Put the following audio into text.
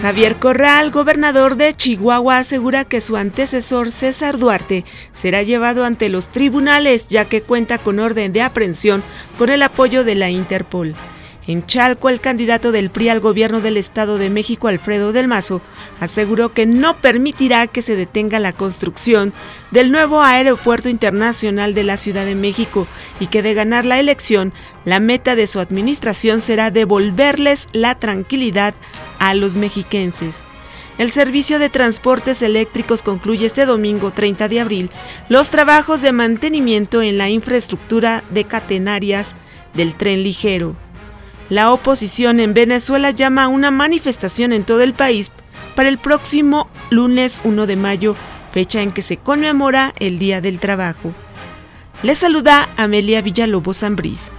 Javier Corral, gobernador de Chihuahua, asegura que su antecesor César Duarte será llevado ante los tribunales ya que cuenta con orden de aprehensión con el apoyo de la Interpol. En Chalco, el candidato del PRI al gobierno del Estado de México, Alfredo del Mazo, aseguró que no permitirá que se detenga la construcción del nuevo aeropuerto internacional de la Ciudad de México y que de ganar la elección, la meta de su administración será devolverles la tranquilidad a los mexiquenses. El servicio de transportes eléctricos concluye este domingo 30 de abril los trabajos de mantenimiento en la infraestructura de catenarias del tren ligero. La oposición en Venezuela llama a una manifestación en todo el país para el próximo lunes 1 de mayo, fecha en que se conmemora el Día del Trabajo. Les saluda Amelia Villalobos Zambriz.